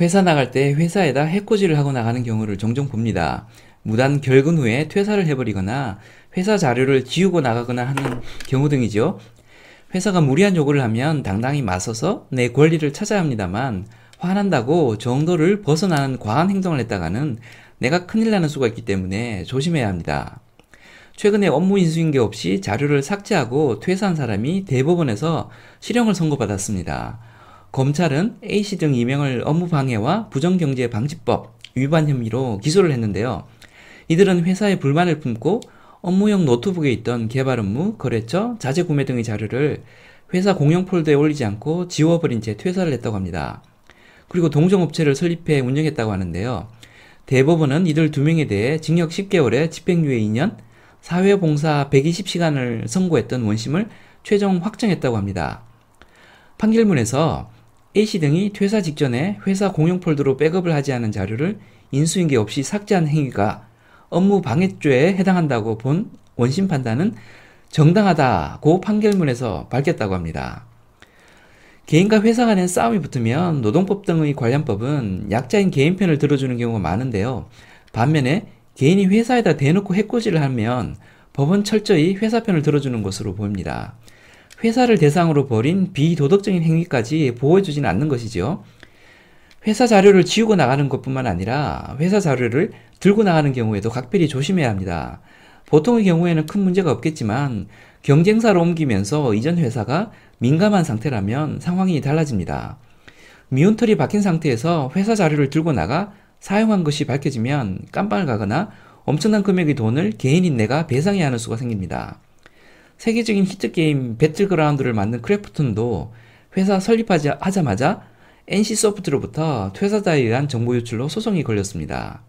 회사 나갈 때 회사에다 해코지를 하고 나가는 경우를 종종 봅니다. 무단 결근 후에 퇴사를 해버리거나 회사 자료를 지우고 나가거나 하는 경우 등이죠. 회사가 무리한 요구를 하면 당당히 맞서서 내 권리를 찾아야 합니다만 화난다고 정도를 벗어나는 과한 행동을 했다가는 내가 큰일 나는 수가 있기 때문에 조심해야 합니다. 최근에 업무 인수인계 없이 자료를 삭제하고 퇴사한 사람이 대법원에서 실형을 선고받았습니다. 검찰은 A씨 등 이명을 업무방해와 부정경제방지법 위반 혐의로 기소를 했는데요. 이들은 회사에 불만을 품고 업무용 노트북에 있던 개발 업무, 거래처, 자재 구매 등의 자료를 회사 공용 폴더에 올리지 않고 지워버린 채 퇴사를 했다고 합니다. 그리고 동종업체를 설립해 운영했다고 하는데요. 대법원은 이들 두 명에 대해 징역 10개월에 집행유예 2년, 사회봉사 120시간을 선고했던 원심을 최종 확정했다고 합니다. 판결문에서 A씨 등이 퇴사 직전에 회사 공용 폴더로 백업을 하지 않은 자료를 인수인계 없이 삭제한 행위가 업무 방해죄에 해당한다고 본 원심 판단은 정당하다고 판결문에서 밝혔다고 합니다. 개인과 회사 간의 싸움이 붙으면 노동법 등의 관련법은 약자인 개인 편을 들어주는 경우가 많은데요. 반면에 개인이 회사에다 대놓고 해코지를 하면 법은 철저히 회사 편을 들어주는 것으로 보입니다. 회사를 대상으로 벌인 비도덕적인 행위까지 보호해주지는 않는 것이죠. 회사 자료를 지우고 나가는 것뿐만 아니라 회사 자료를 들고 나가는 경우에도 각별히 조심해야 합니다. 보통의 경우에는 큰 문제가 없겠지만 경쟁사로 옮기면서 이전 회사가 민감한 상태라면 상황이 달라집니다. 미운털이 박힌 상태에서 회사 자료를 들고 나가 사용한 것이 밝혀지면 깜빵을 가거나 엄청난 금액의 돈을 개인인 내가 배상해야 하는 수가 생깁니다. 세계적인 히트 게임 배틀그라운드를 만든 크래프톤도 회사 설립하자마자 NC소프트로부터 퇴사자에 의한 정보 유출로 소송이 걸렸습니다.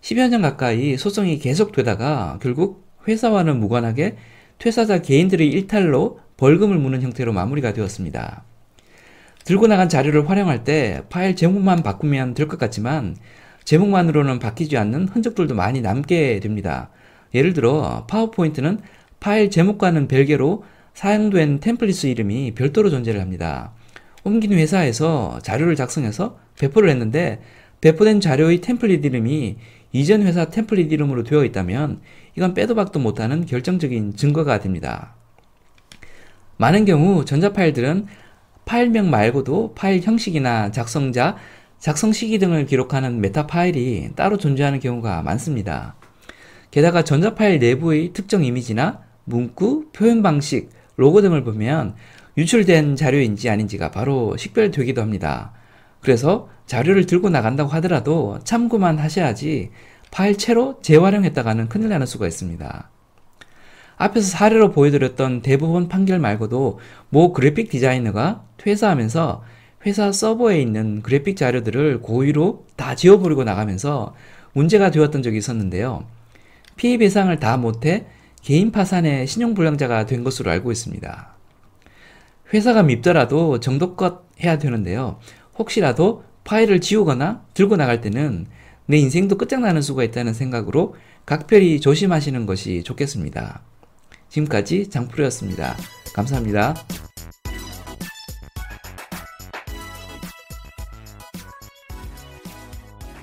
10여 년 가까이 소송이 계속되다가 결국 회사와는 무관하게 퇴사자 개인들의 일탈로 벌금을 무는 형태로 마무리가 되었습니다. 들고 나간 자료를 활용할 때 파일 제목만 바꾸면 될 것 같지만 제목만으로는 바뀌지 않는 흔적들도 많이 남게 됩니다. 예를 들어 파워포인트는 파일 제목과는 별개로 사용된 템플릿 이름이 별도로 존재를 합니다. 옮긴 회사에서 자료를 작성해서 배포를 했는데 배포된 자료의 템플릿 이름이 이전 회사 템플릿 이름으로 되어 있다면 이건 빼도 박도 못하는 결정적인 증거가 됩니다. 많은 경우 전자 파일들은 파일명 말고도 파일 형식이나 작성자, 작성 시기 등을 기록하는 meta 파일이 따로 존재하는 경우가 많습니다. 게다가 전자 파일 내부의 특정 이미지나 문구, 표현 방식, 로고 등을 보면 유출된 자료인지 아닌지가 바로 식별되기도 합니다. 그래서 자료를 들고 나간다고 하더라도 참고만 하셔야지 파일채로 재활용했다가는 큰일 나는 수가 있습니다. 앞에서 사례로 보여드렸던 대부분 판결 말고도 모 그래픽 디자이너가 퇴사하면서 회사 서버에 있는 그래픽 자료들을 고의로 다 지워버리고 나가면서 문제가 되었던 적이 있었는데요. 피해 배상을 다 못해 개인 파산의 신용불량자가 된 것으로 알고 있습니다. 회사가 밉더라도 정도껏 해야 되는데요. 혹시라도 파일을 지우거나 들고 나갈 때는 내 인생도 끝장나는 수가 있다는 생각으로 각별히 조심하시는 것이 좋겠습니다. 지금까지 장프로였습니다. 감사합니다.